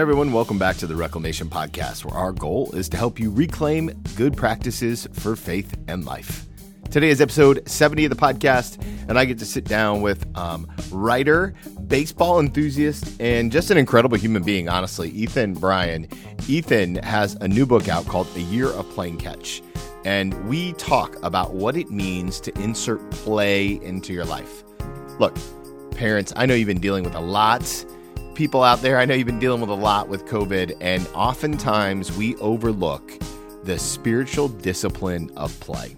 Everyone, welcome back to the Reclamation Podcast, where our goal is to help you reclaim good practices for faith and life. Today is episode 70 of the podcast, and I get to sit down with um, writer, baseball enthusiast, and just an incredible human being, honestly, Ethan Bryan. Ethan has a new book out called A Year of Playing Catch, and we talk about what it means to insert play into your life. Look, parents, I know you've been dealing with a lot people out there, I know you've been dealing with a lot with COVID, and oftentimes we overlook the spiritual discipline of play.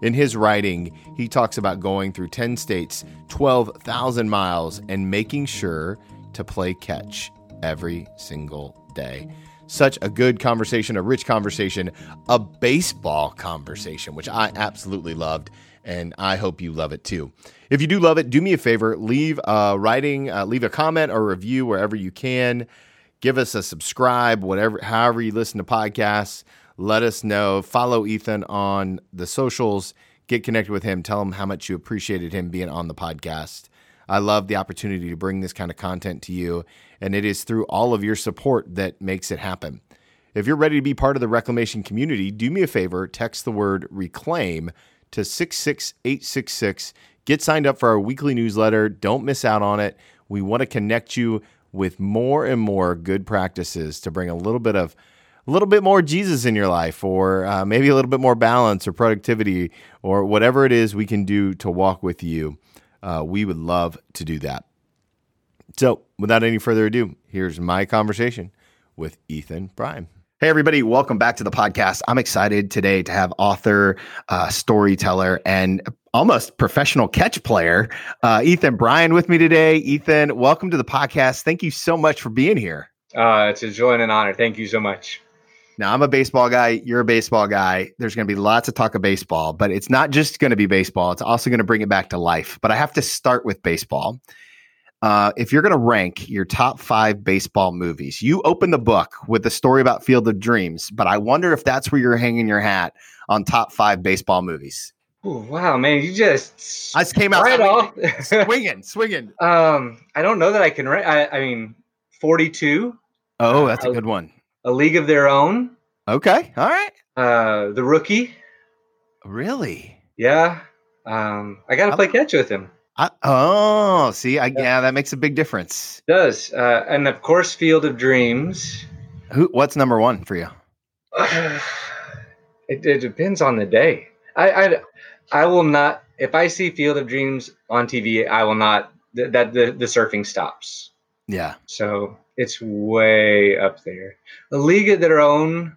In his writing, he talks about going through 10 states, 12,000 miles, and making sure to play catch every single day. Such a good conversation, a rich conversation, a baseball conversation, which I absolutely loved and I hope you love it too. If you do love it, do me a favor, leave a writing, uh, leave a comment or review wherever you can. Give us a subscribe, whatever, however you listen to podcasts. Let us know. Follow Ethan on the socials. Get connected with him. Tell him how much you appreciated him being on the podcast. I love the opportunity to bring this kind of content to you, and it is through all of your support that makes it happen. If you're ready to be part of the reclamation community, do me a favor, text the word reclaim to 66866. Get signed up for our weekly newsletter. Don't miss out on it. We want to connect you with more and more good practices to bring a little bit of a little bit more Jesus in your life, or uh, maybe a little bit more balance or productivity, or whatever it is we can do to walk with you. Uh, we would love to do that. So, without any further ado, here's my conversation with Ethan Bryan. Hey, everybody, welcome back to the podcast. I'm excited today to have author, uh, storyteller, and almost professional catch player, uh, Ethan Bryan, with me today. Ethan, welcome to the podcast. Thank you so much for being here. Uh, it's a joy and an honor. Thank you so much. Now, I'm a baseball guy. You're a baseball guy. There's going to be lots of talk of baseball, but it's not just going to be baseball. It's also going to bring it back to life. But I have to start with baseball. Uh, if you're going to rank your top five baseball movies, you open the book with the story about Field of Dreams, but I wonder if that's where you're hanging your hat on top five baseball movies. Ooh, wow, man, you just I just came out right off swinging, swinging. Um, I don't know that I can rank. I, I mean, 42. Oh, that's uh, a good one. A League of Their Own. Okay, all right. Uh, the Rookie. Really? Yeah. Um, I got to play catch with him. I, oh, see, I, yeah, that makes a big difference. It does uh, and of course, Field of Dreams. Who? What's number one for you? it, it, depends on the day. I, I I will not. If I see Field of Dreams on TV, I will not. Th- that the the surfing stops. Yeah. So it's way up there. The League of Their Own.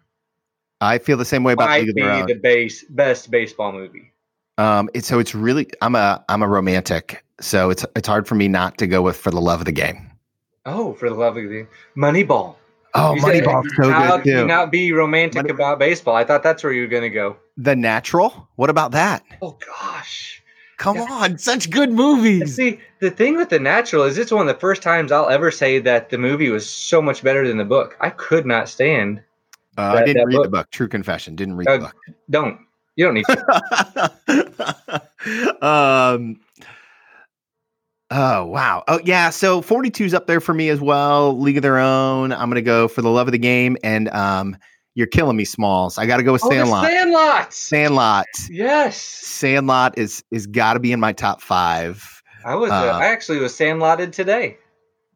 I feel the same way about League of Their Own. The base best baseball movie. Um, it's, so it's really I'm a I'm a romantic, so it's it's hard for me not to go with for the love of the game. Oh, for the love of the game, Moneyball. Oh, Moneyball, so how good too. Not be romantic Money- about baseball? I thought that's where you were going to go. The Natural. What about that? Oh gosh. Come yeah. on, such good movies. See, the thing with The Natural is it's one of the first times I'll ever say that the movie was so much better than the book. I could not stand. Uh, that, I didn't read book. the book. True confession. Didn't read uh, the book. Don't. You don't need to. um, oh, wow. Oh, yeah. So 42 is up there for me as well. League of Their Own. I'm going to go for the love of the game. And um, you're killing me, Smalls. I got to go with oh, Sandlot. Sandlot. Sandlot. Yes. Sandlot is is got to be in my top five. I was. Uh, uh, I actually was sandlotted today.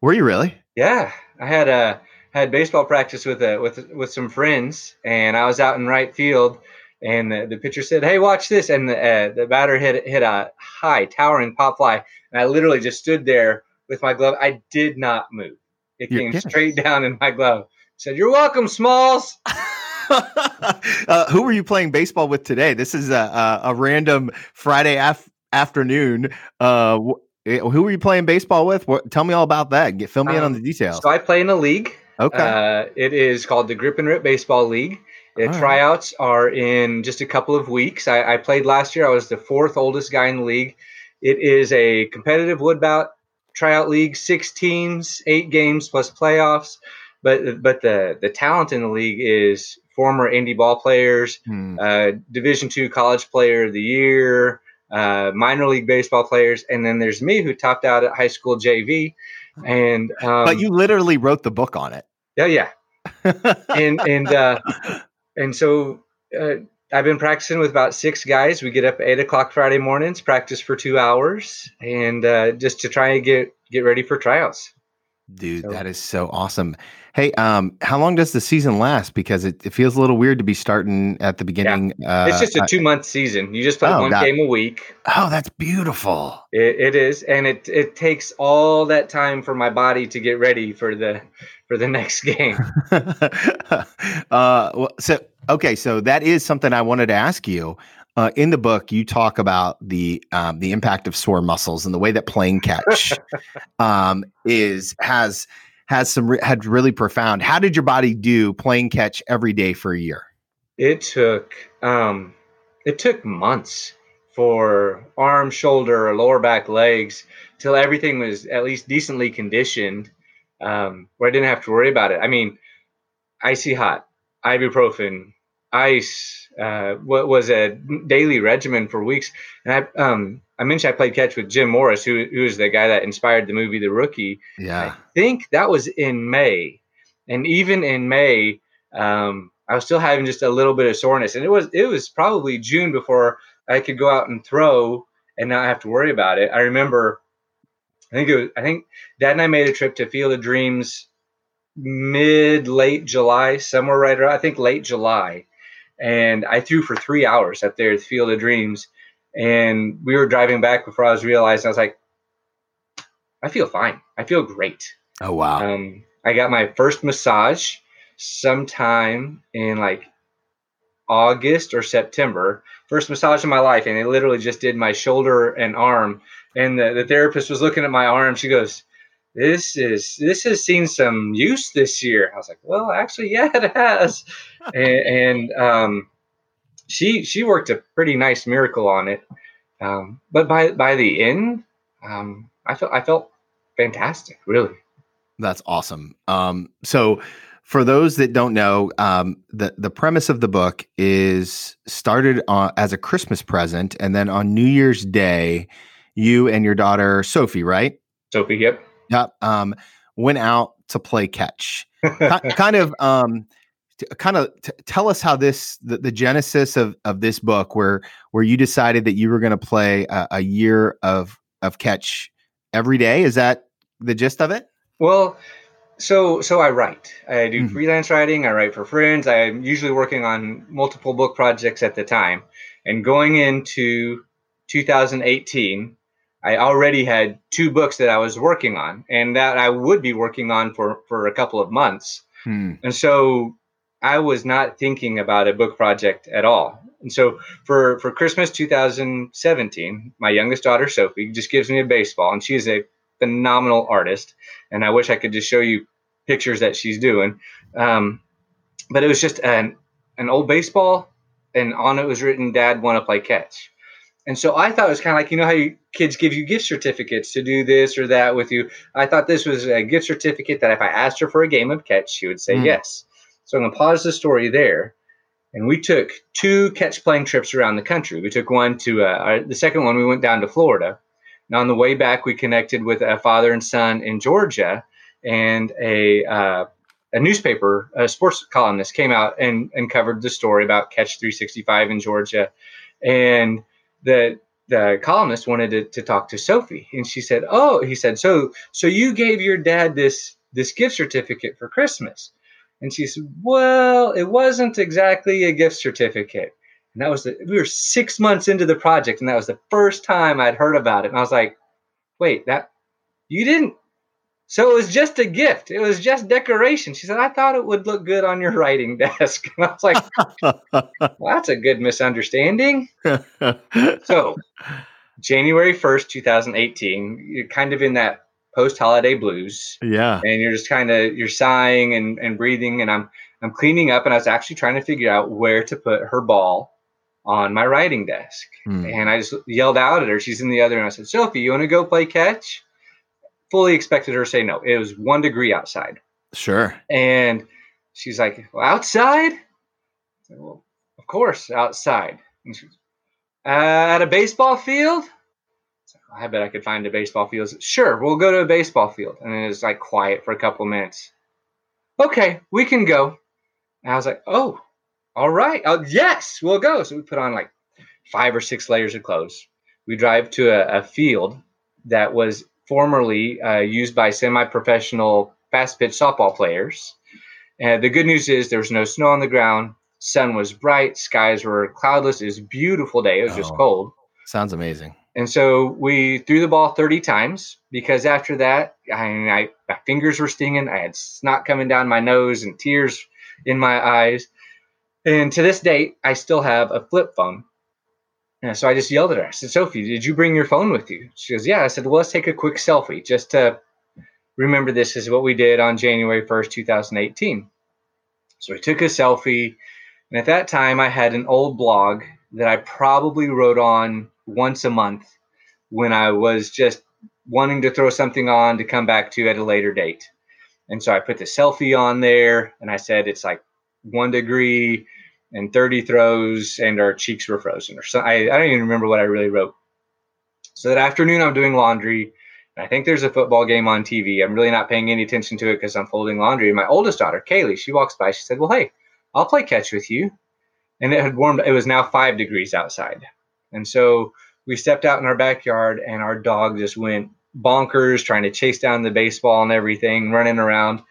Were you really? Yeah. I had a had baseball practice with a with with some friends, and I was out in right field and the, the pitcher said, "Hey, watch this!" And the, uh, the batter hit hit a high, towering pop fly, and I literally just stood there with my glove. I did not move. It You're came kidding. straight down in my glove. said, "You're welcome, Smalls." uh, who were you playing baseball with today? This is a, a, a random Friday af- afternoon. Uh, eh, who were you playing baseball with? What, tell me all about that. Get fill me um, in on the details. So I play in a league. Okay. Uh, it is called the Grip and Rip Baseball League. The All tryouts right. are in just a couple of weeks. I, I, played last year. I was the fourth oldest guy in the league. It is a competitive wood bout tryout league, six teams, eight games plus playoffs. But but the the talent in the league is former indie ball players, hmm. uh, Division two college player of the year, uh, minor league baseball players, and then there's me who topped out at high school JV. And um, but you literally wrote the book on it. Yeah, yeah. and and uh, and so uh, I've been practicing with about six guys. We get up at eight o'clock Friday mornings, practice for two hours, and uh, just to try and get get ready for tryouts. Dude, so. that is so awesome. Hey, um, how long does the season last? Because it, it feels a little weird to be starting at the beginning. Yeah. Uh, it's just a two month season. You just play oh, one that, game a week. Oh, that's beautiful. It, it is, and it it takes all that time for my body to get ready for the for the next game. uh, well, so okay, so that is something I wanted to ask you. Uh, in the book, you talk about the um, the impact of sore muscles and the way that playing catch um, is has has some re- had really profound. How did your body do playing catch every day for a year? It took um, it took months for arm, shoulder, lower back, legs till everything was at least decently conditioned, um, where I didn't have to worry about it. I mean, icy hot, ibuprofen, ice uh, what was a daily regimen for weeks. And I um, I mentioned I played catch with Jim Morris, who who is the guy that inspired the movie The Rookie. Yeah, I think that was in May, and even in May, um, I was still having just a little bit of soreness, and it was it was probably June before I could go out and throw and not have to worry about it. I remember, I think it was I think Dad and I made a trip to Field of Dreams mid late July, somewhere right around I think late July and I threw for three hours up there at the Field of Dreams. And we were driving back before I was realizing I was like, I feel fine. I feel great. Oh wow. Um, I got my first massage sometime in like August or September. First massage in my life, and they literally just did my shoulder and arm. And the, the therapist was looking at my arm. She goes, this is this has seen some use this year. I was like, well, actually, yeah, it has. and, and um, she she worked a pretty nice miracle on it. Um, but by by the end, um, I felt I felt fantastic, really. That's awesome. Um, so for those that don't know, um, the the premise of the book is started on, as a Christmas present, and then on New Year's Day, you and your daughter Sophie, right? Sophie, yep Yep. Um, went out to play catch. kind of, um, kind of t- tell us how this the, the, genesis of of this book, where where you decided that you were going to play a, a year of of catch every day. Is that the gist of it? Well, so so I write. I do mm-hmm. freelance writing. I write for friends. I'm usually working on multiple book projects at the time. And going into 2018, I already had two books that I was working on and that I would be working on for, for a couple of months. Hmm. And so I was not thinking about a book project at all. And so for, for Christmas 2017, my youngest daughter, Sophie, just gives me a baseball and she's a phenomenal artist. And I wish I could just show you pictures that she's doing. Um, but it was just an, an old baseball and on it was written, Dad, want to play catch. And so I thought it was kind of like, you know, how you, kids give you gift certificates to do this or that with you. I thought this was a gift certificate that if I asked her for a game of catch, she would say mm. yes. So I'm going to pause the story there. And we took two catch playing trips around the country. We took one to, uh, our, the second one, we went down to Florida. And on the way back, we connected with a father and son in Georgia and a, uh, a newspaper, a sports columnist came out and, and covered the story about Catch 365 in Georgia. And the the columnist wanted to, to talk to Sophie, and she said, "Oh," he said, "So so you gave your dad this this gift certificate for Christmas?" And she said, "Well, it wasn't exactly a gift certificate." And that was the, we were six months into the project, and that was the first time I'd heard about it. And I was like, "Wait, that you didn't so it was just a gift. It was just decoration. She said, I thought it would look good on your writing desk. And I was like, well, that's a good misunderstanding. so January 1st, 2018, you're kind of in that post holiday blues. Yeah. And you're just kind of, you're sighing and, and breathing. And I'm, I'm cleaning up and I was actually trying to figure out where to put her ball on my writing desk. Hmm. And I just yelled out at her. She's in the other. And I said, Sophie, you want to go play catch? Fully expected her to say no. It was one degree outside. Sure. And she's like, well, outside? Said, well, of course, outside. And she uh, at a baseball field? I bet I could find a baseball field. Sure, we'll go to a baseball field. And then it's like quiet for a couple minutes. okay, we can go. And I was like, oh, all right. Oh, yes, we'll go. So we put on like five or six layers of clothes. We drive to a, a field that was formerly uh, used by semi professional fast pitch softball players. And the good news is there was no snow on the ground. Sun was bright. Skies were cloudless. It was a beautiful day. It was oh, just cold. Sounds amazing. And so we threw the ball 30 times because after that, I, I, my fingers were stinging. I had snot coming down my nose and tears in my eyes. And to this date, I still have a flip phone. And so I just yelled at her. I said, Sophie, did you bring your phone with you? She goes, Yeah. I said, Well, let's take a quick selfie just to remember this is what we did on January 1st, 2018. So we took a selfie. And at that time, I had an old blog that I probably wrote on once a month when I was just wanting to throw something on to come back to at a later date. And so I put the selfie on there and I said it's like one degree and 30 throws and our cheeks were frozen or so I, I don't even remember what I really wrote. So that afternoon I'm doing laundry and I think there's a football game on TV. I'm really not paying any attention to it because I'm folding laundry. And my oldest daughter, Kaylee, she walks by. She said, Well, hey, I'll play catch with you. And it had warmed, it was now five degrees outside. And so we stepped out in our backyard and our dog just went bonkers trying to chase down the baseball and everything, running around.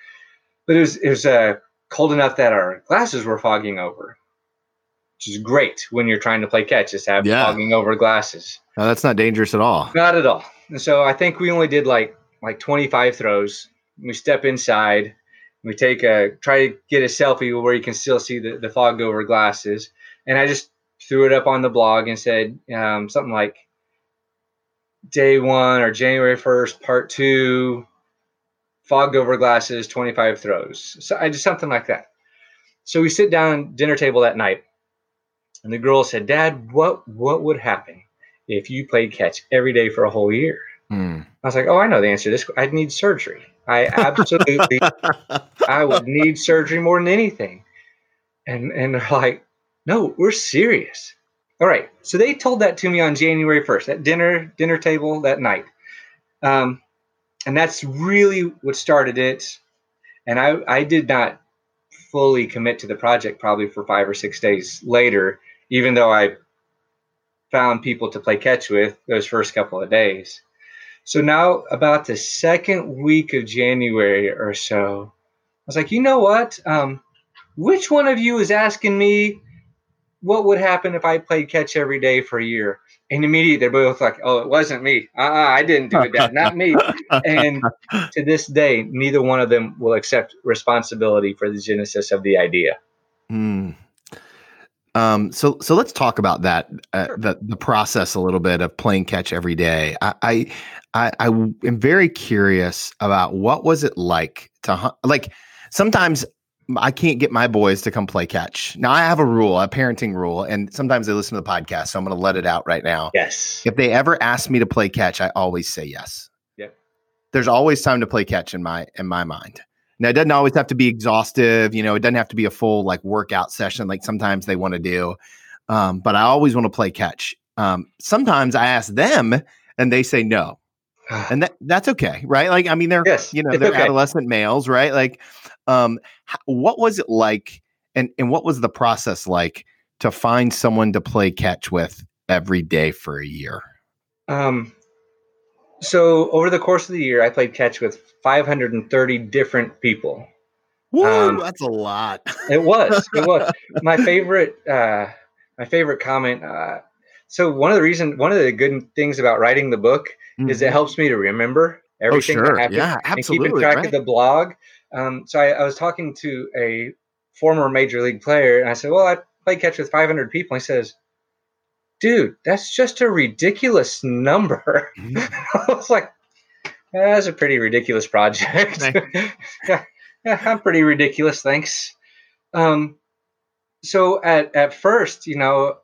But it was, it was uh, cold enough that our glasses were fogging over, which is great when you're trying to play catch, just have yeah. fogging over glasses. No, that's not dangerous at all. Not at all. And so I think we only did like like 25 throws. We step inside. We take a try to get a selfie where you can still see the, the fogged over glasses. And I just threw it up on the blog and said um, something like day one or January 1st, part two, fogged over glasses, 25 throws. So I did something like that. So we sit down dinner table that night, and the girl said, Dad, what what would happen if you played catch every day for a whole year? Mm. I was like, Oh, I know the answer to this. I'd need surgery. I absolutely I would need surgery more than anything. And and they're like, No, we're serious. All right. So they told that to me on January 1st at dinner dinner table that night. Um, and that's really what started it. And I, I did not fully commit to the project probably for five or six days later, even though I found people to play catch with those first couple of days. So now, about the second week of January or so, I was like, you know what? Um, which one of you is asking me what would happen if I played catch every day for a year? And immediately they're both like, oh, it wasn't me. Uh-uh, I didn't do it, Dad. Not me. and to this day, neither one of them will accept responsibility for the genesis of the idea. Mm. Um, so, so let's talk about that, uh, sure. the, the process a little bit of playing catch every day. I, I, I, I am very curious about what was it like to, hunt. like, sometimes I can't get my boys to come play catch. Now I have a rule, a parenting rule, and sometimes they listen to the podcast, so I'm going to let it out right now. Yes. If they ever ask me to play catch, I always say yes. Yep. There's always time to play catch in my in my mind. Now it doesn't always have to be exhaustive. You know, it doesn't have to be a full like workout session like sometimes they want to do. Um, but I always want to play catch. Um, sometimes I ask them and they say no. and that that's okay, right? Like I mean, they're yes, you know they're okay. adolescent males, right? Like um, what was it like, and and what was the process like to find someone to play catch with every day for a year? Um, so over the course of the year, I played catch with 530 different people. Woo, um, that's a lot. it was. It was my favorite. Uh, my favorite comment. Uh, so one of the reason, one of the good things about writing the book mm-hmm. is it mm-hmm. helps me to remember oh, everything oh, sure. that happened yeah, absolutely, and keeping track right. of the blog. Um, so I, I, was talking to a former major league player, and I said, "Well, I played catch with 500 people." He says, "Dude, that's just a ridiculous number." Mm-hmm. I was like, "That's a pretty ridiculous project." yeah, I'm pretty ridiculous, thanks. Um, so at at first, you know,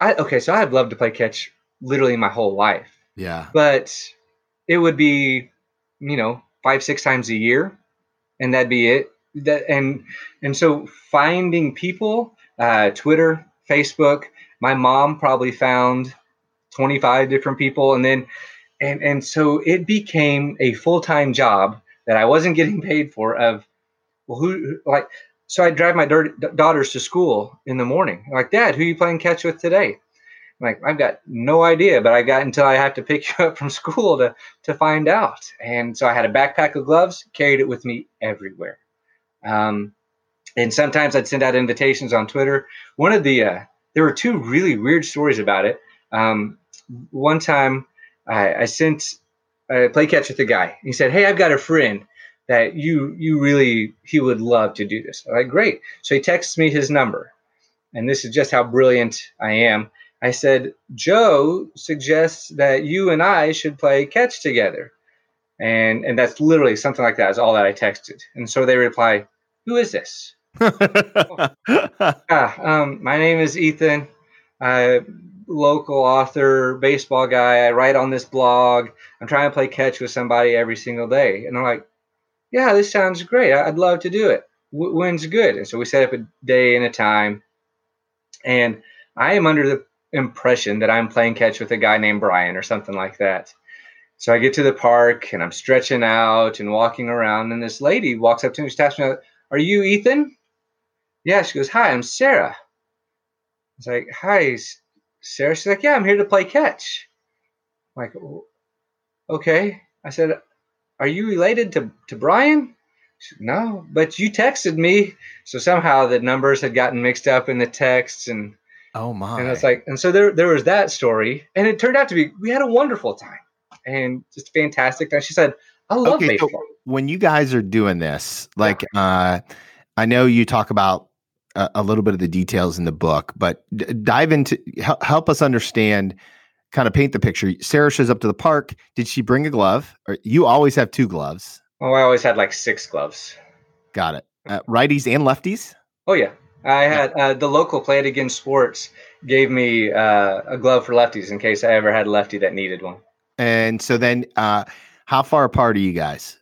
I okay, so I'd love to play catch literally my whole life. Yeah, but it would be, you know, five six times a year, and that'd be it. That and and so finding people, uh, Twitter, Facebook. My mom probably found twenty five different people, and then and and so it became a full time job that I wasn't getting paid for. Of well, who like so I drive my daughters to school in the morning. I'm like, Dad, who are you playing catch with today? I'm like, I've got no idea, but I got until I have to pick you up from school to to find out. And so I had a backpack of gloves, carried it with me everywhere. Um, and sometimes I'd send out invitations on Twitter. One of the uh, there were two really weird stories about it. Um, one time I, I sent I play catch with a guy. He said, "Hey, I've got a friend that you you really he would love to do this. I'm like, great. So he texts me his number. And this is just how brilliant I am. I said, Joe suggests that you and I should play catch together. And and that's literally something like that is all that I texted. And so they reply, Who is this? oh. ah, um, my name is Ethan. I local author, baseball guy. I write on this blog. I'm trying to play catch with somebody every single day. And I'm like, yeah, this sounds great. I'd love to do it. W- when's good? And so we set up a day and a time. And I am under the impression that I'm playing catch with a guy named Brian or something like that. So I get to the park and I'm stretching out and walking around, and this lady walks up to me. She taps me, "Are you Ethan?" Yeah. She goes, "Hi, I'm Sarah." I was like, "Hi, Sarah." She's like, "Yeah, I'm here to play catch." I'm like, okay. I said, are you related to, to Brian? Said, no, but you texted me. So somehow the numbers had gotten mixed up in the texts and oh my. And it's like, and so there, there was that story and it turned out to be, we had a wonderful time and just fantastic. And she said, I love okay, baseball. So when you guys are doing this, like, yeah. uh, I know you talk about a, a, little bit of the details in the book, but d- dive into help, help us understand kind of paint the picture. Sarah shows up to the park. Did she bring a glove? Or you always have two gloves? Oh, I always had like six gloves. Got it. Uh, righties and lefties? Oh yeah, I had uh, the local Play It Again Sports gave me uh, a glove for lefties in case I ever had a lefty that needed one. And so then, uh, how far apart are you guys?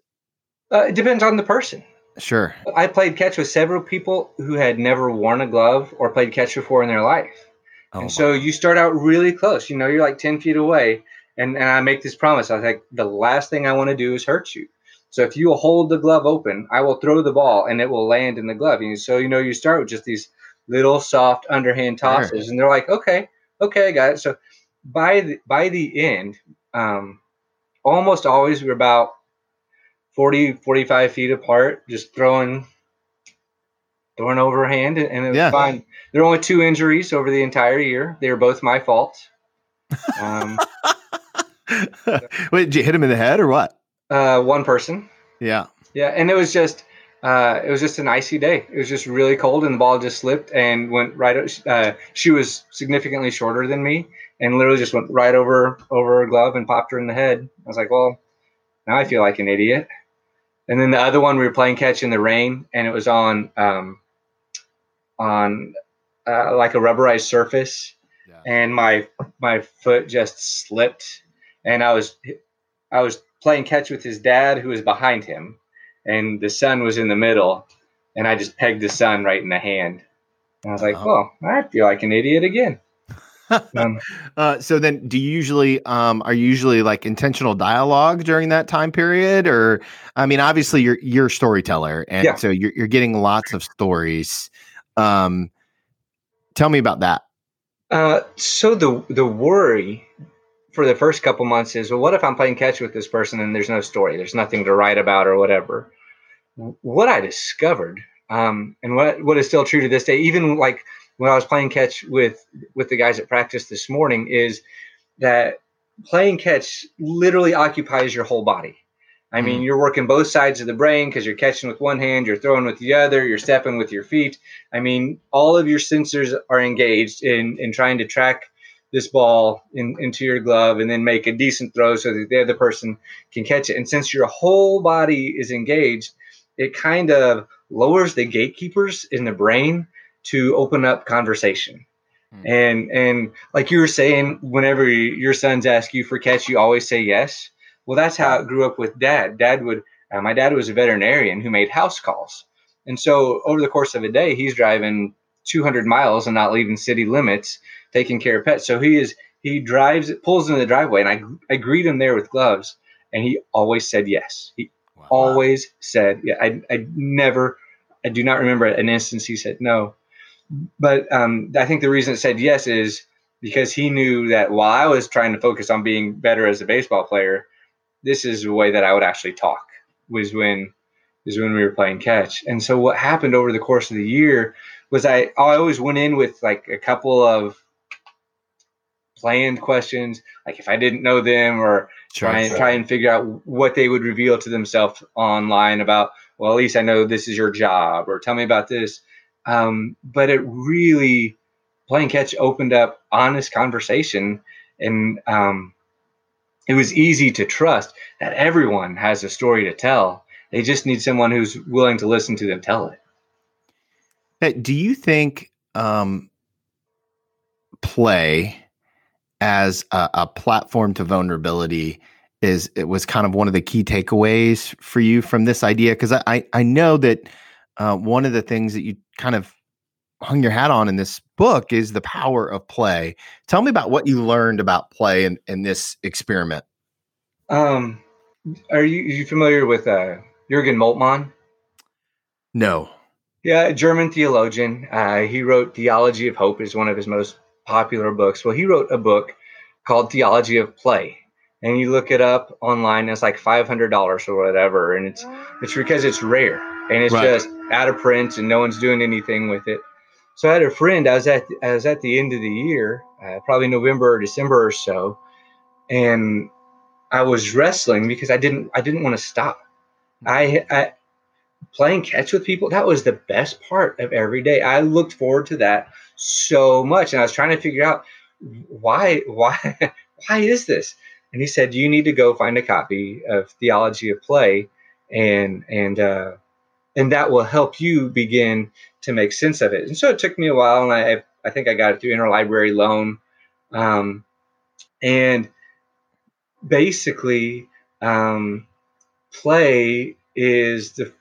Uh, it depends on the person. Sure. I played catch with several people who had never worn a glove or played catch before in their life. Oh, and so you start out really close. You know, you're like 10 feet away. And, and I make this promise. I was like, the last thing I want to do is hurt you. So if you hold the glove open, I will throw the ball and it will land in the glove. And so, you know, you start with just these little soft underhand tosses. Right. And they're like, okay, okay, I got it. So by the, by the end, um, almost always we're about 40, 45 feet apart, just throwing throwing overhand, and it was yeah. fine. There were only two injuries over the entire year. They were both my fault. Um, Wait, did you hit him in the head or what? Uh, one person. Yeah. Yeah, and it was just uh, it was just an icy day. It was just really cold, and the ball just slipped and went right. Uh, she was significantly shorter than me, and literally just went right over over her glove and popped her in the head. I was like, well, now I feel like an idiot. And then the other one, we were playing catch in the rain, and it was on um, on uh, like a rubberized surface, yeah. and my my foot just slipped, and I was I was playing catch with his dad who was behind him, and the son was in the middle, and I just pegged the son right in the hand. And I was like, oh. well, I feel like an idiot again. Um, uh, so then, do you usually um, are you usually like intentional dialogue during that time period, or I mean, obviously you're you're a storyteller, and yeah. so you're you're getting lots of stories. Um, tell me about that. Uh, so the the worry for the first couple months is, well, what if I'm playing catch with this person and there's no story, there's nothing to write about or whatever. What I discovered, um, and what what is still true to this day, even like when I was playing catch with with the guys at practice this morning, is that playing catch literally occupies your whole body. I mean, mm. you're working both sides of the brain because you're catching with one hand, you're throwing with the other, you're stepping with your feet. I mean, all of your sensors are engaged in, in trying to track this ball in, into your glove and then make a decent throw so that the other person can catch it. And since your whole body is engaged, it kind of lowers the gatekeepers in the brain to open up conversation. Mm. And and like you were saying, whenever your sons ask you for catch, you always say yes well, that's how it grew up with dad. Dad would, uh, my dad was a veterinarian who made house calls. And so over the course of a day, he's driving 200 miles and not leaving city limits, taking care of pets. So he is, he drives, pulls into the driveway and I, I greet him there with gloves and he always said yes. He Wow. Always said, yeah, I, I never, I do not remember an instance he said no. But um, I think the reason it said yes is because he knew that while I was trying to focus on being better as a baseball player, this is the way that I would actually talk was when is when we were playing catch. And so what happened over the course of the year was I I always went in with like a couple of planned questions, like if I didn't know them or sure, try and sure. try and figure out what they would reveal to themselves online about, well, at least I know this is your job or tell me about this. Um, but it really playing catch opened up honest conversation and um, it was easy to trust that everyone has a story to tell. They just need someone who's willing to listen to them tell it. Do you think um, play as a, a, platform to vulnerability is it was kind of one of the key takeaways for you from this idea? Because I, I know that uh, one of the things that you kind of hung your hat on in this book is the power of play. Tell me about what you learned about play in, in this experiment. Um, are you, are you familiar with uh, Jürgen Moltmann? No. Yeah, German theologian. Uh, he wrote Theology of Hope is one of his most popular books. Well, he wrote a book called Theology of Play, and you look it up online. It's like five hundred dollars or whatever, and it's it's because it's rare and it's right. just out of print and no one's doing anything with it. So I had a friend. I was at I was at the end of the year, uh, probably November or December or so, and I was wrestling because I didn't I didn't want to stop. I, I playing catch with people that was the best part of every day. I looked forward to that so much, and I was trying to figure out why why why is this? And he said you need to go find a copy of Theology of Play, and and uh, and that will help you begin to make sense of it. And so it took me a while, and I I think I got it through interlibrary loan, um, and basically um, play is the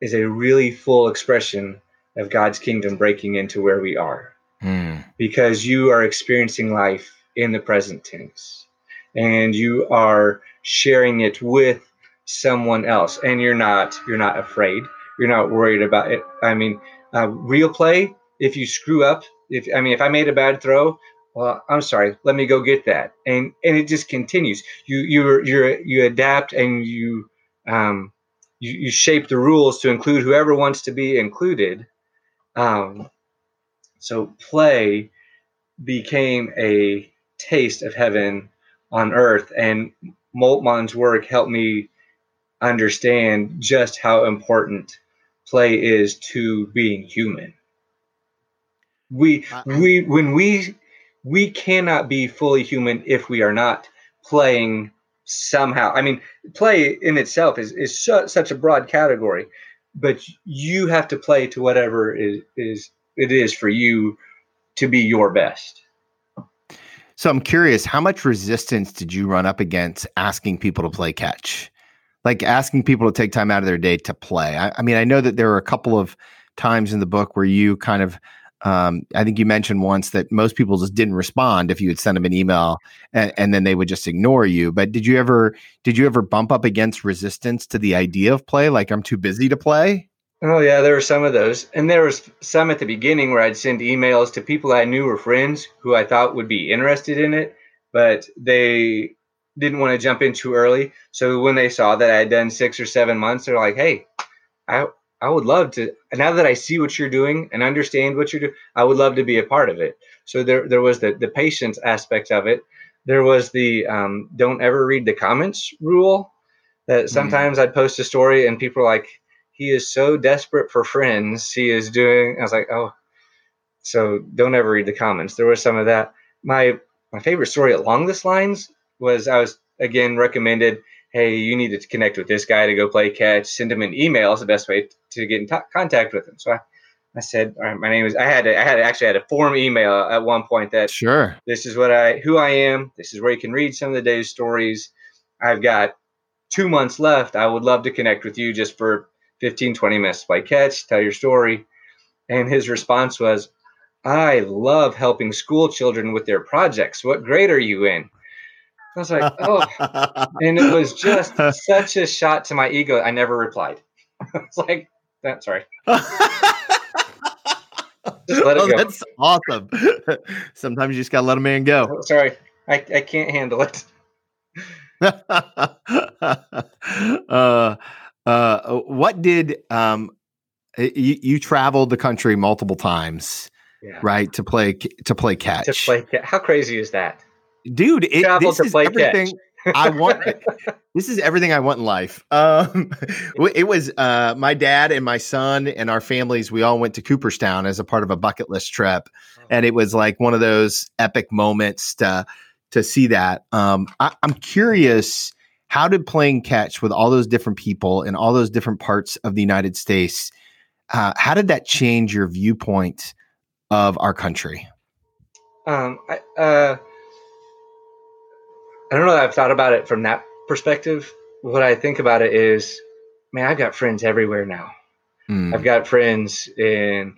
is a really full expression of God's kingdom breaking into where we are, mm. because you are experiencing life in the present tense, and you are sharing it with someone else. And you're not you're not afraid. You're not worried about it. I mean uh, real play if you screw up if i mean if i made a bad throw well i'm sorry let me go get that. And and it just continues. You you you you adapt and you um you, you shape the rules to include whoever wants to be included. Um so play became a taste of heaven on earth and Moltmann's work helped me understand just how important play is to being human. We uh, we when we we cannot be fully human if we are not playing somehow. I mean, play in itself is is su- such a broad category, but you have to play to whatever is is it is for you to be your best. So I'm curious, how much resistance did you run up against asking people to play catch? like asking people to take time out of their day to play. I, I mean, I know that there were a couple of times in the book where you kind of um, I think you mentioned once that most people just didn't respond if you would send them an email and, and, then they would just ignore you. But did you ever did you ever bump up against resistance to the idea of play? Like I'm too busy to play? Oh yeah, there were some of those, and there was some at the beginning where I'd send emails to people I knew were friends who I thought would be interested in it, but they didn't want to jump in too early. So when they saw that I had done six or seven months, they're like, "Hey, I I would love to. Now that I see what you're doing and understand what you're doing, I would love to be a part of it." So there there was the the patience aspect of it. There was the um, don't ever read the comments rule. That mm. sometimes mm. I'd post a story and people are like, "He is so desperate for friends. He is doing." I was like, "Oh." So don't ever read the comments. There was some of that. My my favorite story along this lines was I was again recommended, hey, you need to connect with this guy to go play catch. Send him an email is the best way to get in t- contact with him. So I, I said, all right, my name is. I had a, I had actually had a form email at one point that sure this is what I who I am. This is where you can read some of the day's stories. I've got two months left. I would love to connect with you just for 15, 20 minutes to play catch, tell your story. And his response was, I love helping school children with their projects. What grade are you in? I was like, oh, and it was just such a shot to my ego. I never replied. it's like, that. Sorry. just let it oh, go. That's awesome. Sometimes you just gotta let a man go. Oh, sorry, I, I can't handle it. uh, uh, what did um, you, you traveled the country multiple times, yeah. right? To play to play catch. To play how crazy is that, dude? It, this is everything. Catch. I want this is everything I want in life. Um, it was uh, my dad and my son and our families. We all went to Cooperstown as a part of a bucket list trip, oh. and it was like one of those epic moments to to see that. Um, I, I'm curious, how did playing catch with all those different people in all those different parts of the United States? Uh, how did that change your viewpoint of our country? Um, I, uh, I don't know. That I've thought about it from that perspective. What I think about it is, man, I've got friends everywhere now. Mm. I've got friends in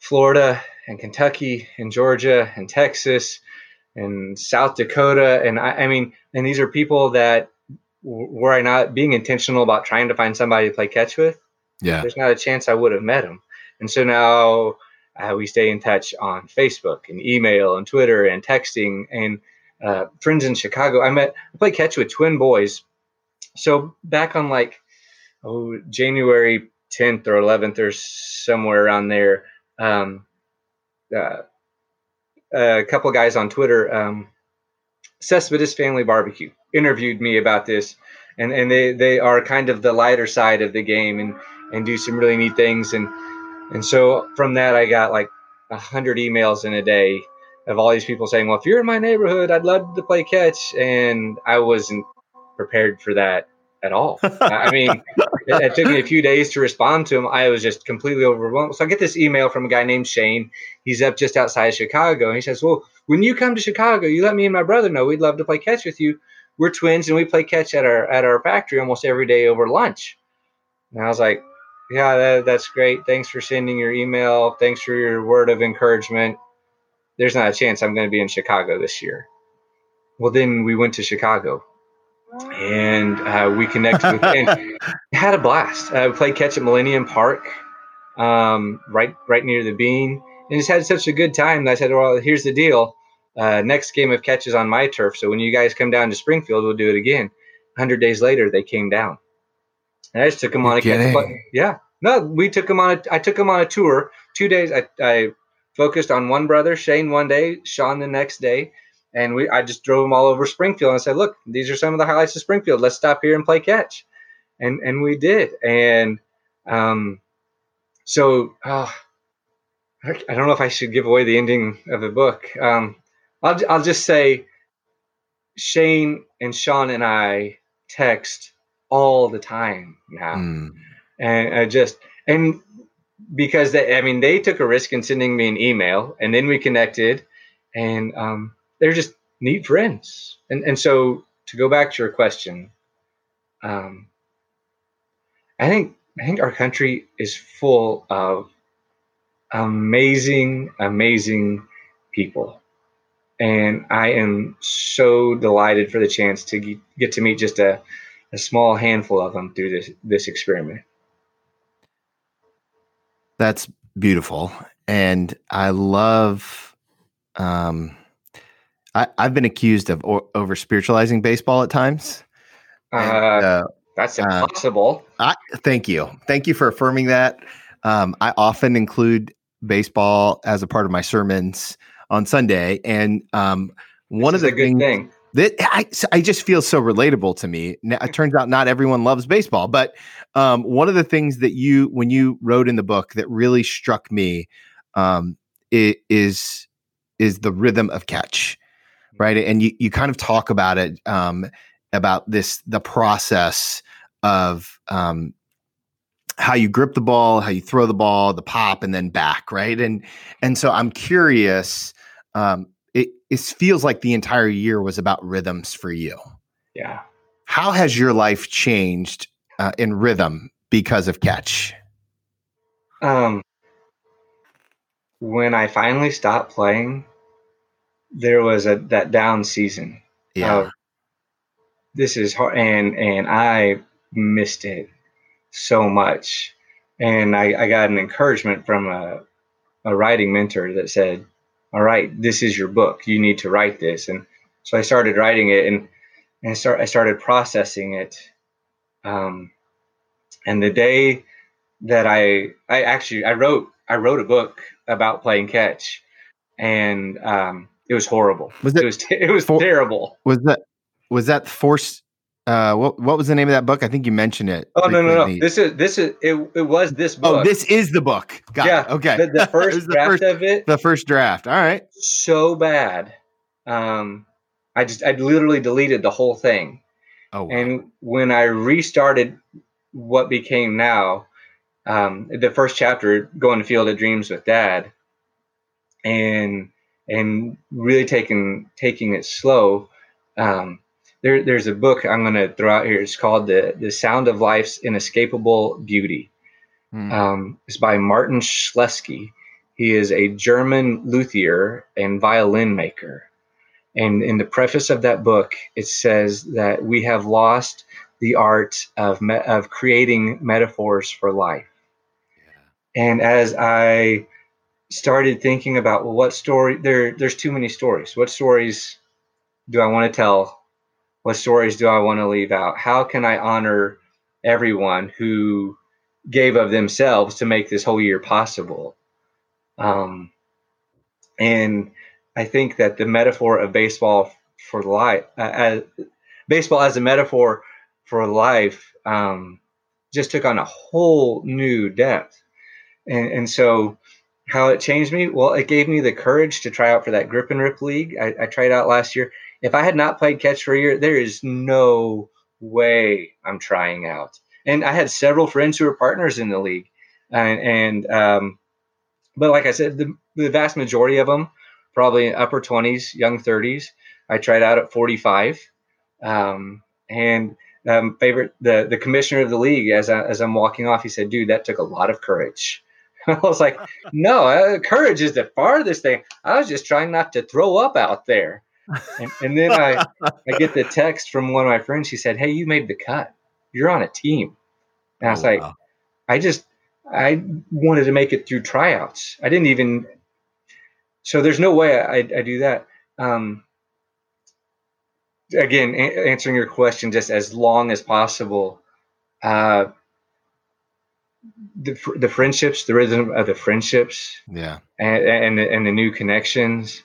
Florida and Kentucky and Georgia and Texas and South Dakota. And I, I mean, and these are people that were I not being intentional about trying to find somebody to play catch with, yeah, there's not a chance I would have met him. And so now uh, we stay in touch on Facebook and email and Twitter and texting and uh, friends in Chicago. I met, I played catch with twin boys. So back on like, oh, January 10th or 11th or somewhere around there, um, uh, a couple guys on Twitter, um, Cespedes Family Barbecue, interviewed me about this, and and they they are kind of the lighter side of the game and and do some really neat things and and so from that I got like a hundred emails in a day of all these people saying, "Well, if you're in my neighborhood, I'd love to play catch," and I wasn't prepared for that at all. I mean, it, it, took me a few days to respond to him. I was just completely overwhelmed. So I get this email from a guy named Shane. He's up just outside of Chicago, and he says, "Well, when you come to Chicago, you let me and my brother know. We'd love to play catch with you. We're twins, and we play catch at our at our factory almost every day over lunch." And I was like, "Yeah, that, that's great. Thanks for sending your email. Thanks for your word of encouragement." there's not a chance I'm going to be in Chicago this year. Well, then we went to Chicago and uh, we connected with and had a blast. Uh, we played catch at Millennium Park, um, right right near the Bean, and just had such a good time. I said, "Well, here's the deal. Uh, next game of catches on my turf. So when you guys come down to Springfield, we'll do it again." Hundred days later, they came down, and I just took them on a catch. Yeah, no, we took them on. A, I took them on a tour. Two days. I, I focused on one brother, Shane, one day, Sean the next day, and we I just drove them all over Springfield and said, "Look, these are some of the highlights of Springfield. Let's stop here and play catch," and and we did, and um, so oh, I don't know if I should give away the ending of the book. Um, I'll I'll just say Shane and Sean and I text all the time now, mm. and I just and because they, I mean, they took a risk in sending me an email, and then we connected, and um, they're just neat friends. And and so to go back to your question, um, I think I think our country is full of amazing, amazing people, and I am so delighted for the chance to get to meet just a, a small handful of them through this this experiment. That's beautiful. And I love, um, I, have been accused of o- over spiritualizing baseball at times. Uh, and, uh, that's uh, impossible. Uh, I, thank you. Thank you for affirming that. Um, I often include baseball as a part of my sermons on Sunday. And um, one of the things, thing that I, I just feel so relatable to me. Now, it turns out not everyone loves baseball, but um, one of the things that you, when you wrote in the book, that really struck me um, is is the rhythm of catch, right? And you you kind of talk about it um, about this the process of um, how you grip the ball, how you throw the ball, the pop, and then back, right? And and so I'm curious. Um, it, it feels like the entire year was about rhythms for you. Yeah. How has your life changed uh, in rhythm because of catch? Um, when I finally stopped playing, there was a that down season. Yeah. this is hard, and and I missed it so much, and I, I got an encouragement from a a writing mentor that said, "All right, this is your book. You need to write this." And so I started writing it, and and I start I started processing it. Um, and the day that I I actually I wrote I wrote a book about playing catch, and um, it was horrible. Was it, it was it was for, terrible. Was that was that force? Uh, what what was the name of that book? I think you mentioned it. Oh no no no! This is this is it. It was this oh, book. Oh, this is the book. Got yeah. It. Okay. The, the first the draft first, of it. The first draft. All right. So bad. Um, I just I literally deleted the whole thing. Oh. Wow. And when I restarted what became now, um, the first chapter, going to Field of Dreams with Dad, and and really taking taking it slow. Um, there, there's a book I'm going to throw out here. It's called the the Sound of Life's Inescapable Beauty. Mm. Um, it's by Martin Schleske. He is a German luthier and violin maker. And in the preface of that book, it says that we have lost the art of me- of creating metaphors for life. Yeah. And as I started thinking about well, what story there there's too many stories. What stories do I want to tell? What stories do I want to leave out? How can I honor everyone who gave of themselves to make this whole year possible? Um, and I think that the metaphor of baseball for life, uh, as, baseball as a metaphor for life, um, just took on a whole new depth. And, and so how it changed me? Well, it gave me the courage to try out for that grip and rip league. I, I tried out last year. If I had not played catch for a year, there is no way I'm trying out. And I had several friends who were partners in the league, and, and um, but like I said, the, the vast majority of them, probably upper 20s, young 30s. I tried out at 45, um, and um, favorite the the commissioner of the league as I, as I'm walking off, he said, "Dude, that took a lot of courage." I was like, no, uh, courage is the farthest thing. I was just trying not to throw up out there. And, and then I, I get the text from one of my friends. She said, hey, you made the cut. You're on a team. And I was oh, like, wow. I just, I wanted to make it through tryouts. I didn't even, so there's no way I, I do that. Um, again, a- answering your question just as long as possible. Uh, the, the friendships, the rhythm of the friendships, yeah, and and the, and the new connections,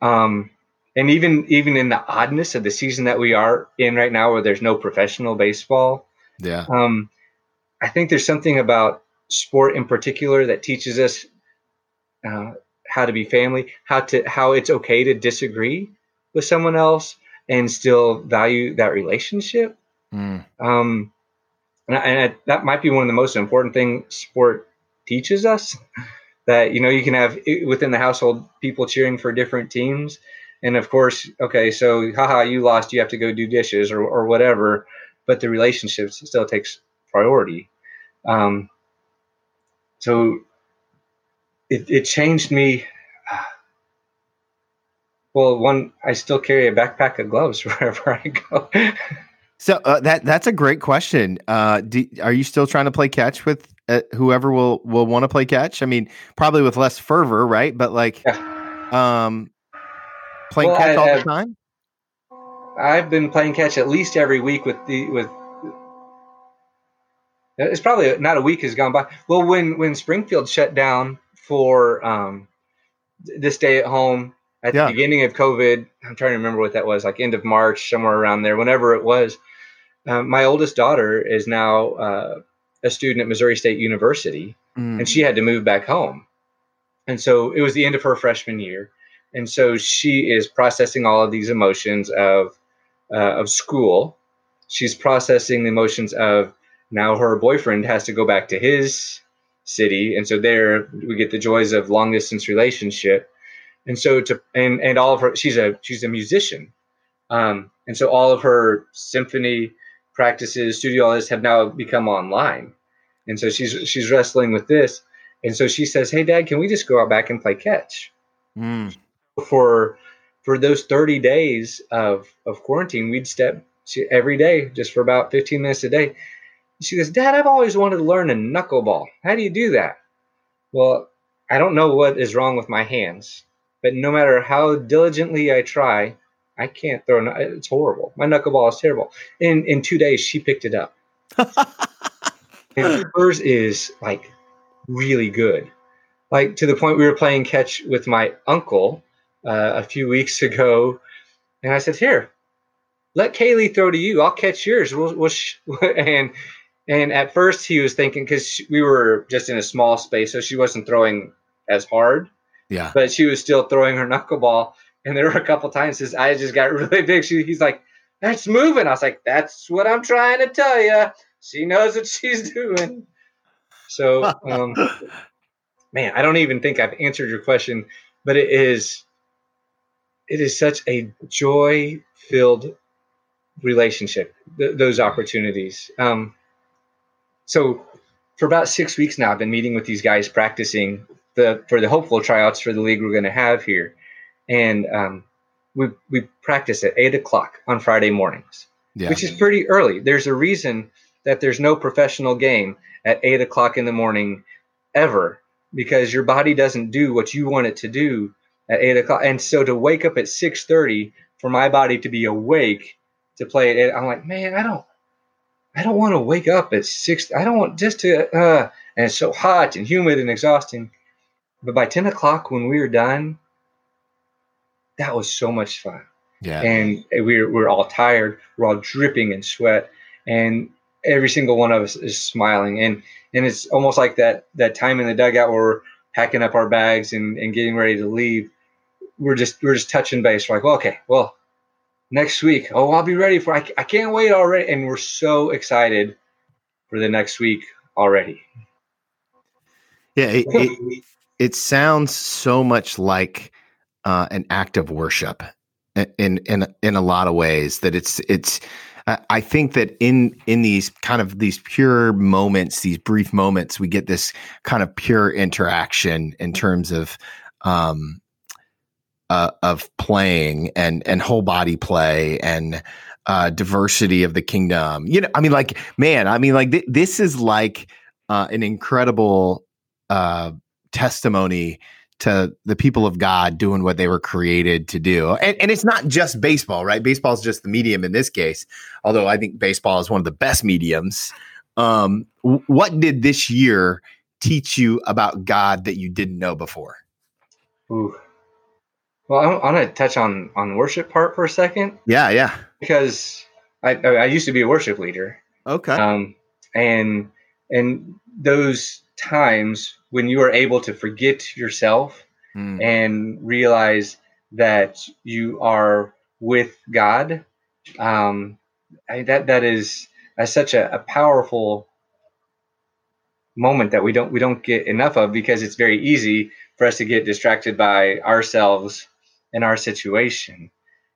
um, and even even in the oddness of the season that we are in right now, where there's no professional baseball, yeah, um, I think there's something about sport in particular that teaches us uh, how to be family, how to how it's okay to disagree with someone else and still value that relationship. Mm. Um, and, I, and I, that might be one of the most important things sport teaches us that you know you can have within the household people cheering for different teams. And of course okay so haha you lost you have to go do dishes or, or whatever but the relationships still takes priority. Um, so it, it changed me well one i still carry a backpack of gloves wherever i go So uh, that that's a great question. Uh, do, are you still trying to play catch with uh, whoever will will want to play catch? I mean, probably with less fervor, right? But like, yeah. um, playing well, catch I, all I've, the time. I've been playing catch at least every week with the with. It's probably not a week has gone by. Well, when when Springfield shut down for um, this day at home at yeah. the beginning of COVID, I'm trying to remember what that was, like end of March, somewhere around there, whenever it was. Uh, my oldest daughter is now uh, a student at Missouri State University, mm. and she had to move back home. And so it was the end of her freshman year, and so she is processing all of these emotions of uh, of school. She's processing the emotions of now her boyfriend has to go back to his city, and so there we get the joys of long distance relationship. And so to and and all of her, she's a she's a musician, um, and so all of her symphony practices, studio artists have now become online. And so she's she's wrestling with this. And so she says, Hey dad, can we just go out back and play catch? Mm. For for those 30 days of, of quarantine, we'd step she, every day, just for about 15 minutes a day. She goes, Dad, I've always wanted to learn a knuckleball. How do you do that? Well, I don't know what is wrong with my hands, but no matter how diligently I try, I can't throw. It's horrible. My knuckleball is terrible. In in two days, she picked it up. and hers is like really good, like to the point we were playing catch with my uncle uh, a few weeks ago, and I said, "Here, let Kaylee throw to you. I'll catch yours." We'll, we'll sh-. and and at first he was thinking because we were just in a small space, so she wasn't throwing as hard. Yeah. But she was still throwing her knuckleball, and there were a couple times his eyes just got really big. She, he's like, "That's moving." I was like, "That's what I'm trying to tell you." She knows what she's doing. So, um, man, I don't even think I've answered your question, but it is, it is such a joy-filled relationship. Th- those opportunities. Um, so, for about six weeks now, I've been meeting with these guys, practicing the for the hopeful tryouts for the league we're going to have here, and um, we we practice at eight o'clock on Friday mornings, yeah. which is pretty early. There's a reason that there's no professional game at eight o'clock in the morning ever because your body doesn't do what you want it to do at eight o'clock. And so to wake up at six thirty for my body to be awake to play eight, I'm like, man, I don't, I don't want to wake up at six. I don't want just to. Uh, and it's so hot and humid and exhausting. But by 10 o'clock, when we were done, that was so much fun. Yeah. And we we're, we're all tired. We're all dripping in sweat. And every single one of us is smiling. And and it's almost like that that time in the dugout where we're packing up our bags and, and getting ready to leave. We're just we're just touching base. We're like, well, okay, well, next week. Oh, I'll be ready for I, I can't wait already. And we're so excited for the next week already. Yeah, it, it, it sounds so much like uh, an act of worship in in in a lot of ways that it's it's I think that in in these kind of these pure moments, these brief moments, we get this kind of pure interaction in terms of um, uh, of playing and and whole body play and uh, diversity of the kingdom. You know, I mean, like man, I mean, like th- this is like uh, an incredible uh, testimony to the people of God doing what they were created to do. And, and it's not just baseball, right? Baseball is just the medium in this case, although I think baseball is one of the best mediums. Um, what did this year teach you about God that you didn't know before? Ooh. Well, I'm gonna touch on on worship part for a second. Yeah, yeah. Because I I used to be a worship leader. Okay. Um, and and those times when you are able to forget yourself mm. and realize that you are with God, um, I, that that is a, such a, a powerful moment that we don't we don't get enough of because it's very easy for us to get distracted by ourselves and our situation.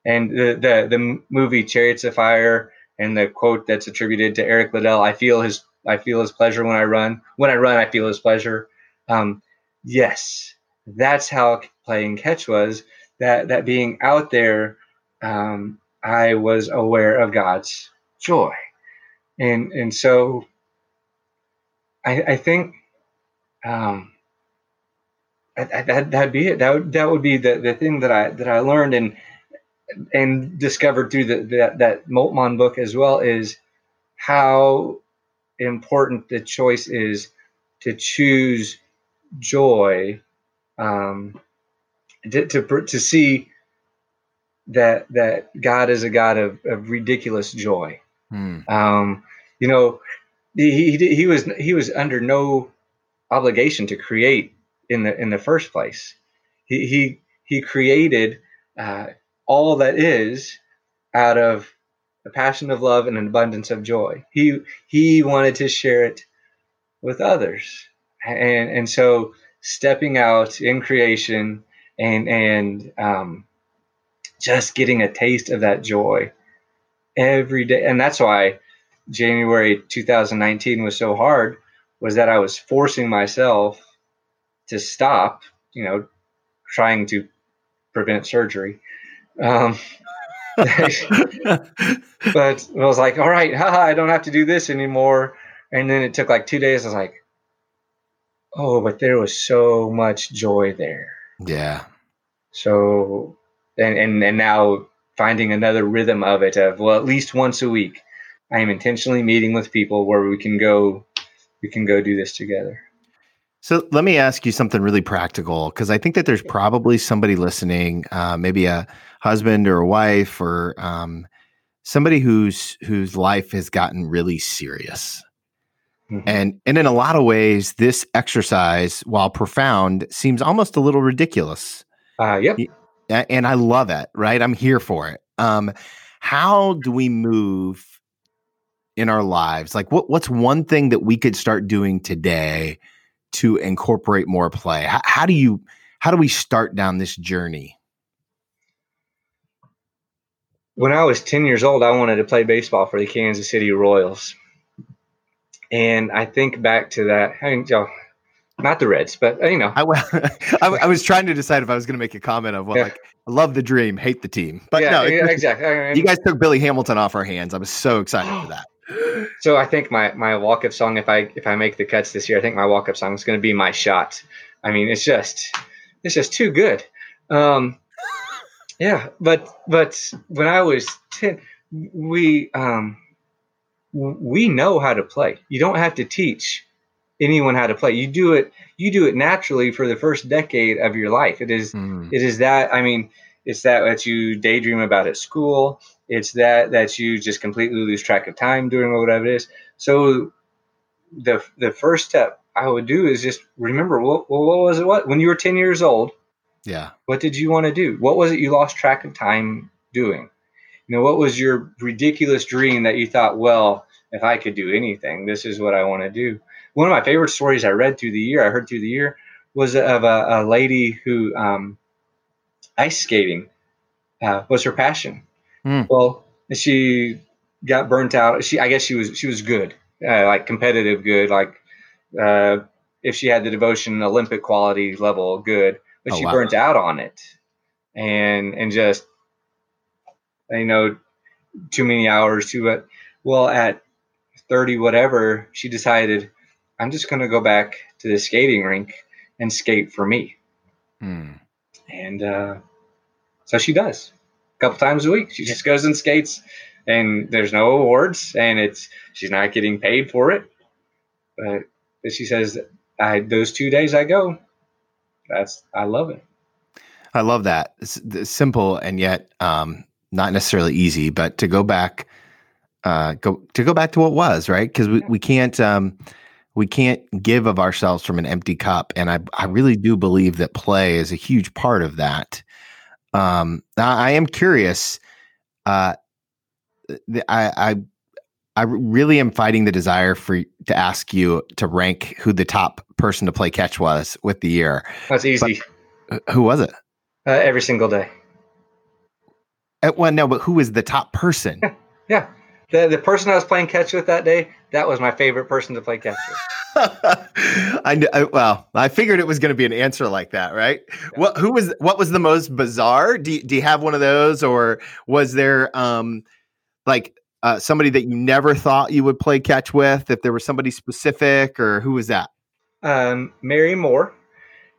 And the the, the movie Chariots of Fire and the quote that's attributed to Eric Liddell, I feel his I feel his pleasure when I run. When I run, I feel his pleasure. Um, yes, that's how playing catch was. That that being out there, um, I was aware of God's joy, and and so I, I think um, that that'd be it. That would that would be the, the thing that I that I learned and and discovered through the, that that Moltmann book as well is how important the choice is to choose joy, um, to, to, to see that that God is a God of, of ridiculous joy. Hmm. Um, you know, he, he he was he was under no obligation to create in the in the first place. He he he created uh, all that is out of a passion of love and an abundance of joy. He he wanted to share it with others, and and so stepping out in creation and and um, just getting a taste of that joy every day, and that's why January 2019 was so hard. Was that I was forcing myself to stop, you know, trying to prevent surgery. Um, but I was like, all right, haha, I don't have to do this anymore. And then it took like two days. I was like, oh, but there was so much joy there. Yeah. So, and and and now finding another rhythm of it of well, at least once a week, I am intentionally meeting with people where we can go, we can go do this together. So let me ask you something really practical because I think that there's probably somebody listening, uh, maybe a husband or a wife or um, somebody whose whose life has gotten really serious. Mm-hmm. And and in a lot of ways, this exercise, while profound, seems almost a little ridiculous. Uh, yep. And I love it. Right, I'm here for it. Um, how do we move in our lives? Like, what what's one thing that we could start doing today? to incorporate more play? How, how do you how do we start down this journey? When I was 10 years old, I wanted to play baseball for the Kansas City Royals. And I think back to that. I mean, know, not the Reds, but uh, you know, I, I, I, was trying to decide if I was going to make a comment of well, yeah. like I love the dream, hate the team, but yeah, no, yeah, exactly. I mean, you guys took Billy Hamilton off our hands. I was so excited for that so I think my my walk up song, if I if I make the cuts this year, I think my walk up song is going to be my shot. I mean, it's just it's just too good. Um, yeah, but but when I was ten, we um, we know how to play. You don't have to teach anyone how to play. You do it you do it naturally for the first decade of your life. It is mm. it is that I mean it's that that you daydream about at school. It's that that you just completely lose track of time doing whatever it is. So the the first step I would do is just remember what what was it what when you were 10 years old? Yeah. What did you want to do? What was it you lost track of time doing? You know, what was your ridiculous dream that you thought, well, if I could do anything, this is what I want to do. One of my favorite stories I read through the year, I heard through the year, was of a, a lady who um, ice skating uh, was her passion. Mm. Well, she got burnt out. She, I guess, she was she was good, uh, like competitive good, like uh, if she had the devotion Olympic quality level good, but oh, she wow. burnt out on it, and and just you know too many hours too. But well, at thirty whatever, she decided I'm just going to go back to the skating rink and skate for me. Mm. And uh, so she does a couple times a week. She just goes and skates, and there's no awards, and it's she's not getting paid for it. But, but she says, I, those two days I go, that's I love it. I love that. It's, it's simple and yet um, not necessarily easy, but to go back, uh, go to go back to what was right because we, we can't um, we can't give of ourselves from an empty cup, and I I really do believe that play is a huge part of that. Um, I am curious. Uh, I, I I really am fighting the desire for to ask you to rank who the top person to play catch was with the year. That's easy. But who was it? Uh, every single day. Uh, well, no, but who was the top person? Yeah, yeah. The the person I was playing catch with that day, that was my favorite person to play catch with. I, I, well, I figured it was going to be an answer like that, right? Yeah. What who was what was the most bizarre? Do you, do you have one of those, or was there um like uh, somebody that you never thought you would play catch with? If there was somebody specific, or who was that? Um, Mary Moore.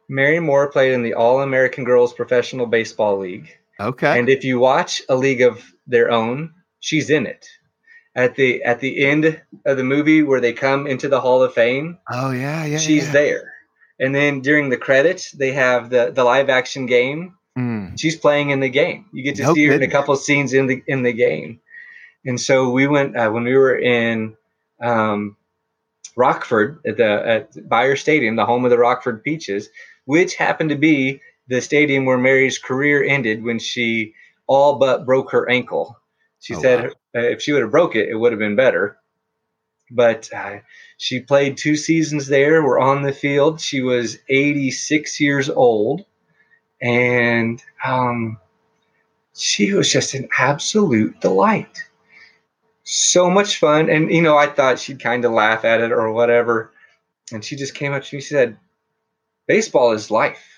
Mary Moore played in the All American Girls Professional Baseball League. Okay. And if you watch a league of their own, she's in it at the at the end of the movie where they come into the Hall of Fame. Oh yeah, yeah. She's yeah. there. And then during the credits, they have the the live action game. Mm. She's playing in the game. You get to no see her in a couple scenes in the in the game. And so we went uh, when we were in um, Rockford at the at Beyer Stadium, the home of the Rockford Peaches, which happened to be the stadium where Mary's career ended when she all but broke her ankle. She oh, said wow. If she would have broke it, it would have been better. But uh, she played two seasons there. We're on the field. She was 86 years old, and um, she was just an absolute delight. So much fun, and you know, I thought she'd kind of laugh at it or whatever, and she just came up to me. She said, "Baseball is life."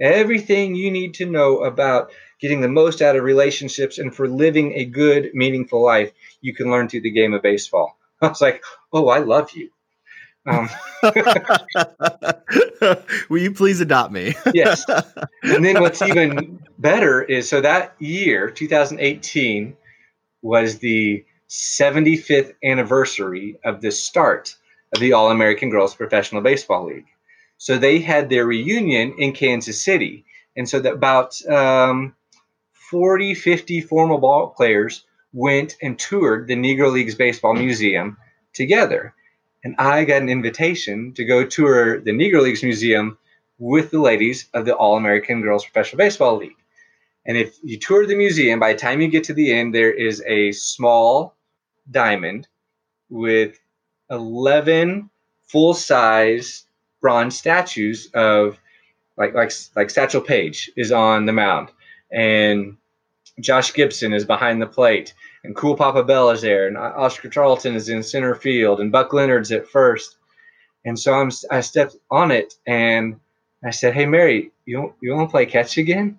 Everything you need to know about getting the most out of relationships and for living a good, meaningful life, you can learn through the game of baseball. I was like, oh, I love you. Um, Will you please adopt me? yes. And then what's even better is so that year, 2018, was the 75th anniversary of the start of the All American Girls Professional Baseball League. So they had their reunion in Kansas City. And so that about um, 40, 50 former ball players went and toured the Negro Leagues Baseball Museum together. And I got an invitation to go tour the Negro Leagues Museum with the ladies of the All American Girls Professional Baseball League. And if you tour the museum, by the time you get to the end, there is a small diamond with 11 full size bronze statues of like like like Satchel Paige is on the mound. And Josh Gibson is behind the plate. And Cool Papa Bell is there. And Oscar Charleston is in center field. And Buck Leonard's at first. And so I'm I stepped on it. And I said hey Mary you you want to play catch again?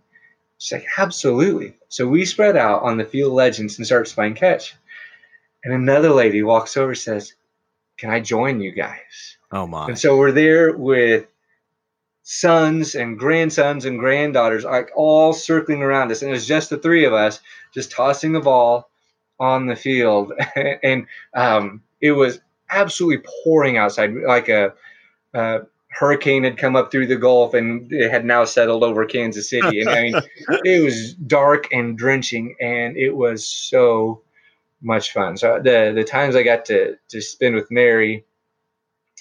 She's like absolutely. So we spread out on the field legends and start playing catch. And another lady walks over says can I join you guys Oh my. And so we're there with sons and grandsons and granddaughters, like all circling around us. And it was just the three of us just tossing the ball on the field. and um, it was absolutely pouring outside, like a, a, hurricane had come up through the Gulf and it had now settled over Kansas City. And I mean, it was dark and drenching, and it was so much fun. So the the times I got to to spend with Mary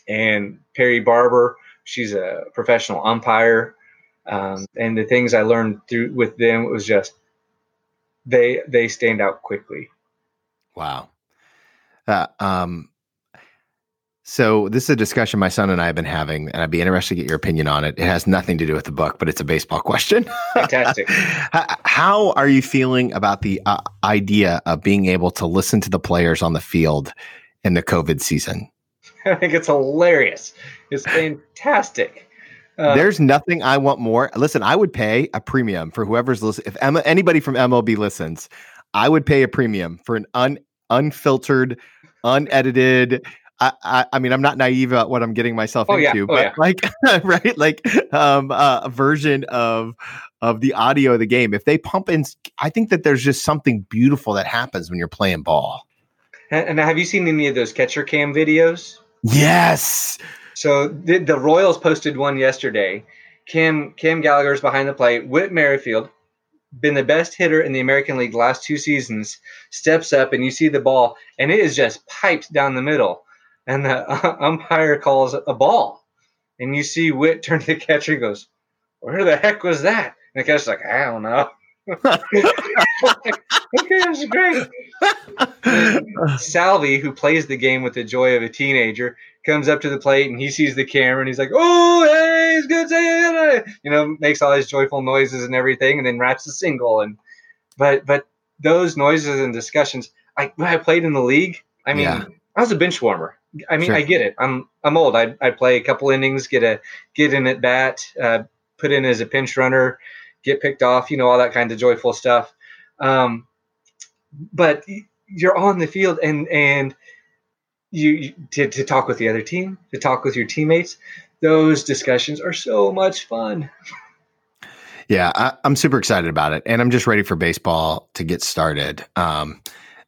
and Perry Barber. She's a professional umpire. Um, and the things I learned through with them was just they they stand out quickly. Wow. Uh, um, so this is a discussion my son and I have been having, and I'd be interested to get your opinion on it. It has nothing to do with the book, but it's a baseball question. Fantastic. How are you feeling about the uh, idea of being able to listen to the players on the field in the COVID season? I think it's hilarious. It's fantastic. Uh, There's nothing I want more. Listen, I would pay a premium for whoever's listening. If Emma, anybody from MLB listens, I would pay a premium for an un, unfiltered, unedited. I, I, I, mean, I'm not naive about what I'm getting myself oh, into, yeah. oh, but yeah. like, right, like um, uh, a version of of the audio of the game. If they pump in, I think that there's just something beautiful that happens when you're playing ball. And, and have you seen any of those catcher cam videos? Yes. So the, the Royals posted one yesterday. Cam Cam Gallagher's behind the plate. Whit Merrifield, been the best hitter in the American League the last two seasons, steps up and you see the ball, and it is just piped down the middle. And the uh, umpire calls a ball. And you see Whit turn to the catcher and goes, Where the heck was that? And the catcher's like, I don't know. okay, that's great. Salvy, who plays the game with the joy of a teenager, comes up to the plate and he sees the camera and he's like, "Oh, hey, it's good to you know, makes all his joyful noises and everything, and then raps the single. And but but those noises and discussions, I when I played in the league, I mean, yeah. I was a bench warmer. I mean, sure. I get it. I'm I'm old. I I play a couple innings, get a get in at bat, uh, put in as a pinch runner get picked off, you know, all that kind of joyful stuff. Um, but you're on the field and and you, you to, to talk with the other team, to talk with your teammates. Those discussions are so much fun. Yeah, I, am super excited about it, and I'm just ready for baseball to get started. Um,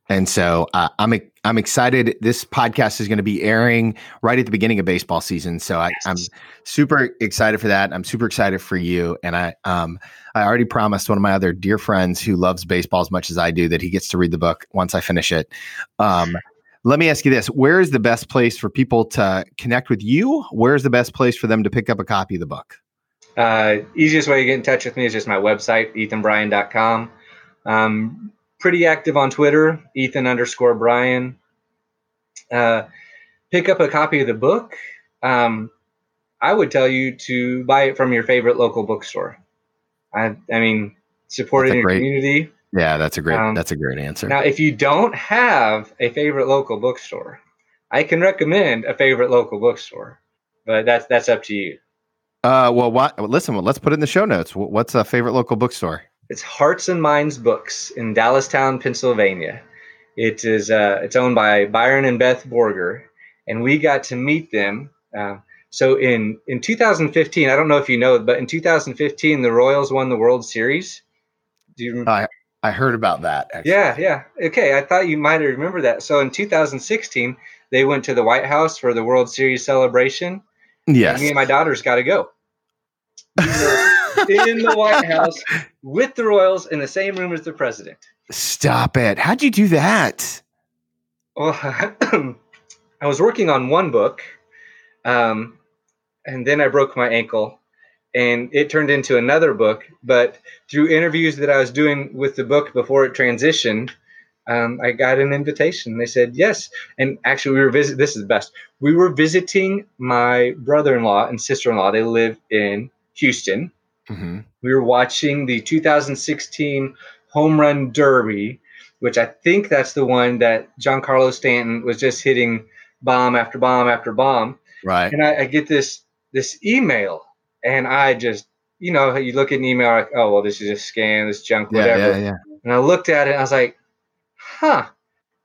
and so uh, I'm I'm excited. This podcast is going to be airing right at the beginning of baseball season, so I, am super excited for that. I'm super excited for you, and I um I already promised one of my other dear friends who loves baseball as much as I do that he gets to read the book once I finish it. Um, let me ask you this: Where is the best place for people to connect with you? Where is the best place for them to pick up a copy of the book? Uh, easiest way to get in touch with me is just my website, ethanbryan.com. Um, pretty active on Twitter, Ethan underscore Bryan. Uh, pick up a copy of the book. Um, I would tell you to buy it from your favorite local bookstore. I, I mean, support in your great, community. Yeah, that's a great. Um, that's a great answer. Now, if you don't have a favorite local bookstore, I can recommend a favorite local bookstore, but that's that's up to you. Uh, well, what? Listen, well, let's put it in the show notes. What's a favorite local bookstore? It's Hearts and Minds Books in Dallastown, Pennsylvania. It is. Uh, it's owned by Byron and Beth Borger, and we got to meet them. Uh, so in in 2015, I don't know if you know, but in 2015, the Royals won the World Series. Do you? I I heard about that. Actually. Yeah, yeah. Okay, I thought you might remember that. So in 2016, they went to the White House for the World Series celebration. Yes. me and my daughters got to go. in the White House with the Royals in the same room as the president. Stop it. How'd you do that? Well, I was working on one book, um, and then I broke my ankle, and it turned into another book. But through interviews that I was doing with the book before it transitioned, um, I got an invitation. They said yes, and actually we were visit. This is the best. We were visiting my brother-in-law and sister-in-law. They live in Houston. Mm-hmm. We were watching the 2016 Home Run Derby, which I think that's the one that Giancarlo Stanton was just hitting bomb after bomb after bomb. Right. And I, I get this this email, and I just you know you look at an email like oh well this is a scam this junk whatever. Yeah, yeah, yeah. And I looked at it and I was like, huh,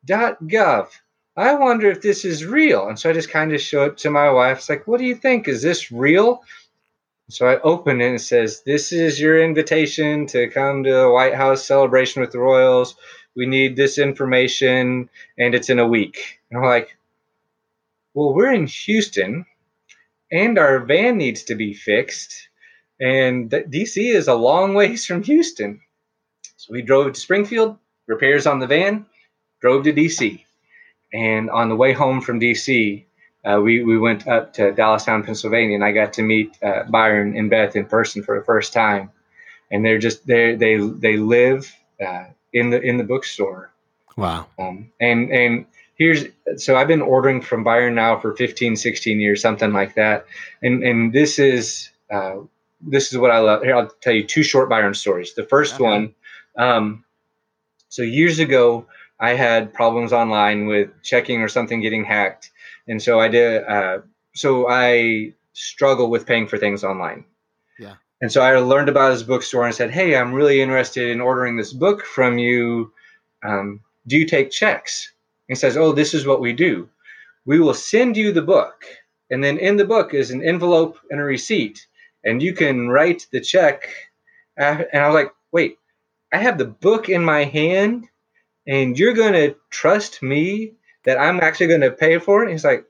dot gov. I wonder if this is real. And so I just kind of show it to my wife. It's like, what do you think? Is this real? So I open it and it says, This is your invitation to come to the White House celebration with the Royals. We need this information, and it's in a week. And I'm like, Well, we're in Houston, and our van needs to be fixed, and DC is a long ways from Houston. So we drove to Springfield, repairs on the van, drove to DC. And on the way home from DC, uh, we, we went up to Dallastown, Pennsylvania, and I got to meet uh, Byron and Beth in person for the first time. And they're just they they they live uh, in the in the bookstore. Wow. Um, and and here's so I've been ordering from Byron now for 15, 16 years, something like that. And and this is uh, this is what I love. Here I'll tell you two short Byron stories. The first okay. one, um, so years ago, I had problems online with checking or something getting hacked and so I did. Uh, so I struggle with paying for things online. Yeah. And so I learned about his bookstore and said, "Hey, I'm really interested in ordering this book from you. Um, do you take checks?" he says, "Oh, this is what we do. We will send you the book, and then in the book is an envelope and a receipt, and you can write the check." And I was like, "Wait, I have the book in my hand, and you're going to trust me that I'm actually going to pay for it? he's like,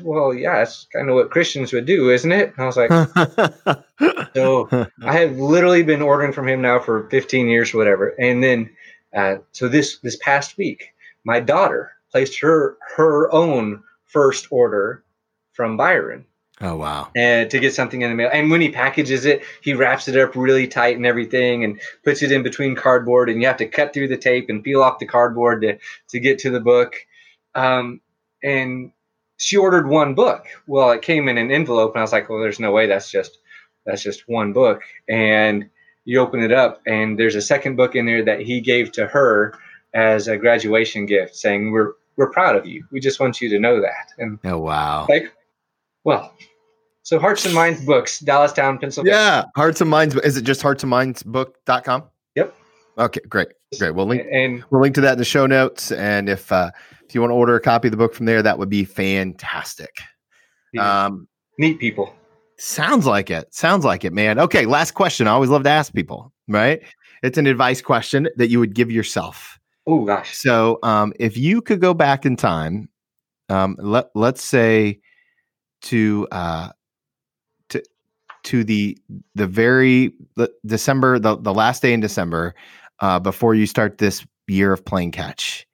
well, yeah, that's kind of what Christians would do, isn't it? And I was like, so I have literally been ordering from him now for 15 years or whatever. And then, uh, so this, this past week, my daughter placed her, her own first order from Byron. Oh wow! And to get something in the mail, and when he packages it, he wraps it up really tight and everything, and puts it in between cardboard, and you have to cut through the tape and peel off the cardboard to to get to the book. Um, and she ordered one book. Well, it came in an envelope, and I was like, "Well, there's no way that's just that's just one book." And you open it up, and there's a second book in there that he gave to her as a graduation gift, saying, "We're we're proud of you. We just want you to know that." And oh wow, like, well, so Hearts and Minds Books, Dallastown, Pennsylvania. Yeah, Hearts and Minds. Is it just heartsandmindsbook.com? Yep. Okay, great, great. We'll link and we'll link to that in the show notes, and if uh, if you want to order a copy of the book from there, that would be fantastic. Yeah. Um, Neat people. Sounds like it. Sounds like it, man. Okay, last question. I always love to ask people, right? It's an advice question that you would give yourself. Oh gosh. So, um, if you could go back in time, um, let let's say to uh, to to the the very the December the the last day in December, uh, before you start this year of playing catch,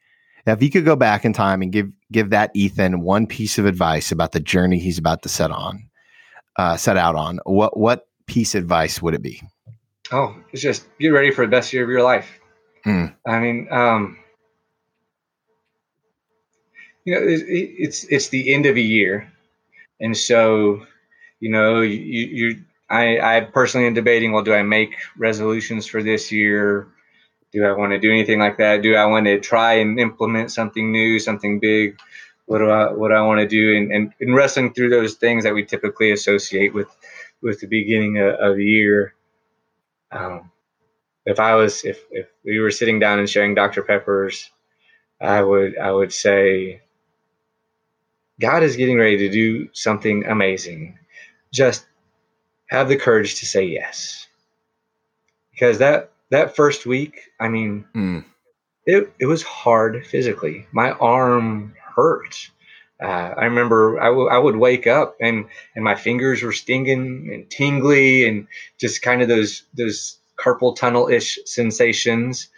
now, if you could go back in time and give give that Ethan one piece of advice about the journey he's about to set on, uh, set out on, what what piece of advice would it be? Oh, it's just get ready for the best year of your life. Mm. I mean, um, you know, it's, it's it's the end of a year, and so you know, you, you I I personally am debating. Well, do I make resolutions for this year? Do I want to do anything like that? Do I want to try and implement something new, something big? What do I what do I want to do? And, and, and wrestling through those things that we typically associate with with the beginning of, of the year. Um, if I was if if we were sitting down and sharing Dr. Peppers, I would I would say God is getting ready to do something amazing. Just have the courage to say yes. Because that that first week, I mean, mm. it it was hard physically. My arm hurt. Uh, I remember I, w- I would wake up and and my fingers were stinging and tingly and just kind of those those carpal tunnel ish sensations.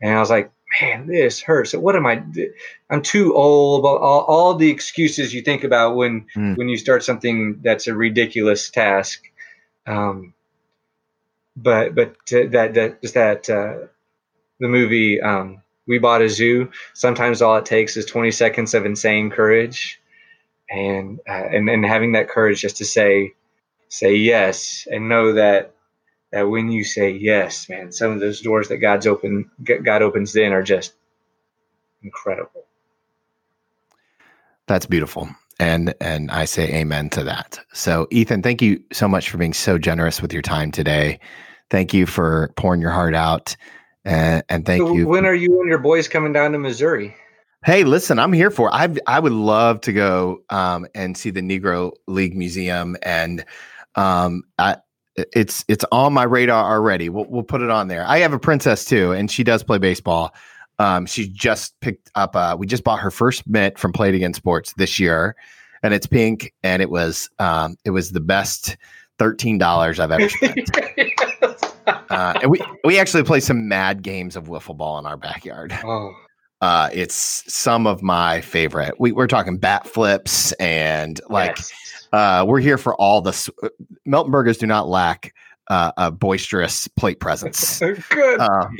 And I was like, man, this hurts. What am I? I'm too old. All, all the excuses you think about when mm. when you start something that's a ridiculous task. Um, but but that that just that uh, the movie um, we bought a zoo. Sometimes all it takes is 20 seconds of insane courage, and uh, and and having that courage just to say say yes and know that that when you say yes, man, some of those doors that God's open, God opens then are just incredible. That's beautiful. And and I say amen to that. So Ethan, thank you so much for being so generous with your time today. Thank you for pouring your heart out. And, and thank so you. When are you and your boys coming down to Missouri? Hey, listen, I'm here for. I I would love to go um, and see the Negro League Museum, and um, I, it's it's on my radar already. We'll we'll put it on there. I have a princess too, and she does play baseball. Um, she just picked up. Uh, we just bought her first mitt from Play It Again Sports this year, and it's pink, and it was um, it was the best thirteen dollars I've ever spent. uh, and we we actually play some mad games of wiffle ball in our backyard. Oh. Uh, it's some of my favorite. We, we're talking bat flips and like yes. Uh, we're here for all the uh, Melton Burgers do not lack uh, a boisterous plate presence. Good. Um,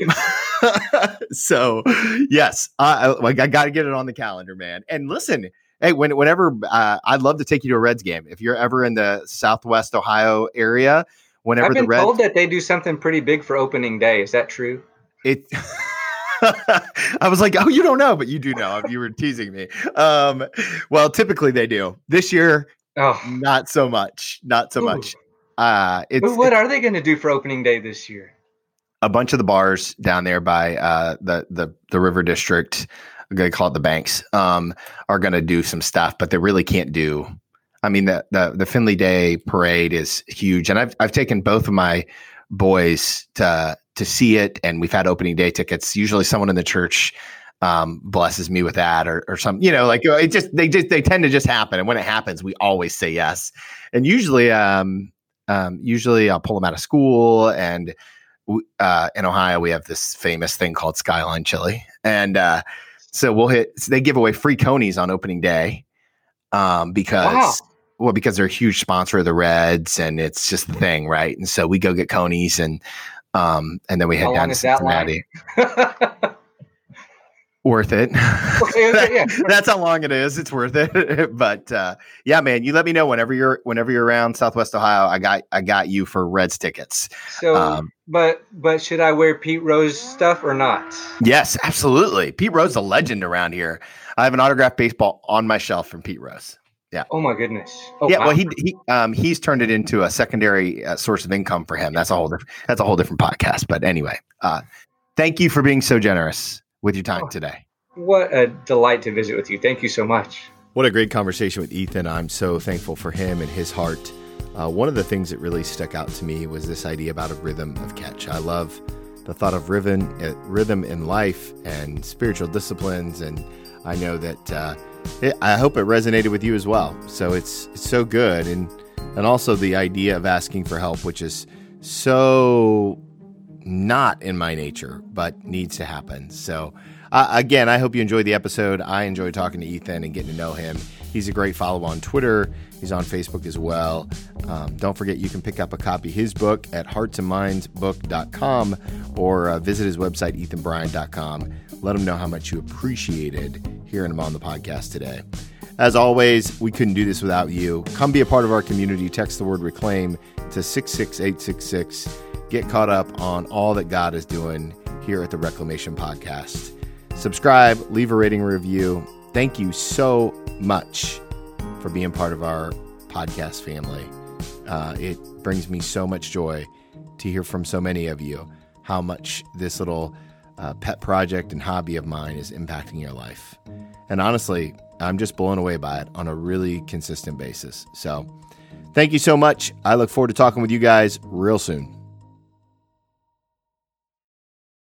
so, yes, I, I got to get it on the calendar, man. And listen, hey, when, whenever uh, I'd love to take you to a Reds game if you're ever in the Southwest Ohio area. Whenever I've been the Reds, told that they do something pretty big for opening day. Is that true? It. I was like, oh, you don't know, but you do know. You were teasing me. Um, well, typically they do. This year, Oh, not so much. Not so Ooh. much. Uh, it's, what are they going to do for opening day this year? A bunch of the bars down there by uh, the the the River District, I'm going to call it the banks, um, are going to do some stuff, but they really can't do. I mean, the, the the Findlay Day parade is huge, and I've I've taken both of my boys to to see it, and we've had opening day tickets. Usually, someone in the church um, blesses me with that or, or some, you know, like it just, they just, they tend to just happen. And when it happens, we always say yes. And usually, um, um, usually I'll pull them out of school and, uh, in Ohio, we have this famous thing called Skyline Chili. And, uh, so we'll hit, so they give away free coneys on opening day, um, because, wow. well, because they're a huge sponsor of the Reds and it's just the thing. Right. And so we go get coneys and, um, and then we head down to Cincinnati. worth it. yeah. That's how long it is. It's worth it. but uh, yeah, man, you let me know whenever you're whenever you're around Southwest Ohio. I got I got you for Reds tickets. So, um, but but should I wear Pete Rose stuff or not? Yes, absolutely. Pete Rose, is a legend around here. I have an autographed baseball on my shelf from Pete Rose. Yeah. Oh my goodness. Oh, yeah. Wow. Well, he he um he's turned it into a secondary uh, source of income for him. That's a whole different that's a whole different podcast. But anyway, uh, thank you for being so generous with your time oh, today. What a delight to visit with you. Thank you so much. What a great conversation with Ethan. I'm so thankful for him and his heart. Uh, one of the things that really stuck out to me was this idea about a rhythm of catch. I love the thought of rhythm, uh, rhythm in life and spiritual disciplines, and I know that uh, it, I hope it resonated with you as well. So it's it's so good, and and also the idea of asking for help, which is so not in my nature, but needs to happen. So uh, again, I hope you enjoyed the episode. I enjoyed talking to Ethan and getting to know him. He's a great follow on Twitter. He's on Facebook as well. Um, don't forget, you can pick up a copy of his book at heartsandmindsbook.com or uh, visit his website, ethanbryan.com. Let him know how much you appreciated hearing him on the podcast today. As always, we couldn't do this without you. Come be a part of our community. Text the word reclaim to 66866. Get caught up on all that God is doing here at the Reclamation Podcast. Subscribe, leave a rating review. Thank you so much for being part of our podcast family. Uh, it brings me so much joy to hear from so many of you how much this little uh, pet project and hobby of mine is impacting your life. And honestly, I'm just blown away by it on a really consistent basis. So, Thank you so much. I look forward to talking with you guys real soon.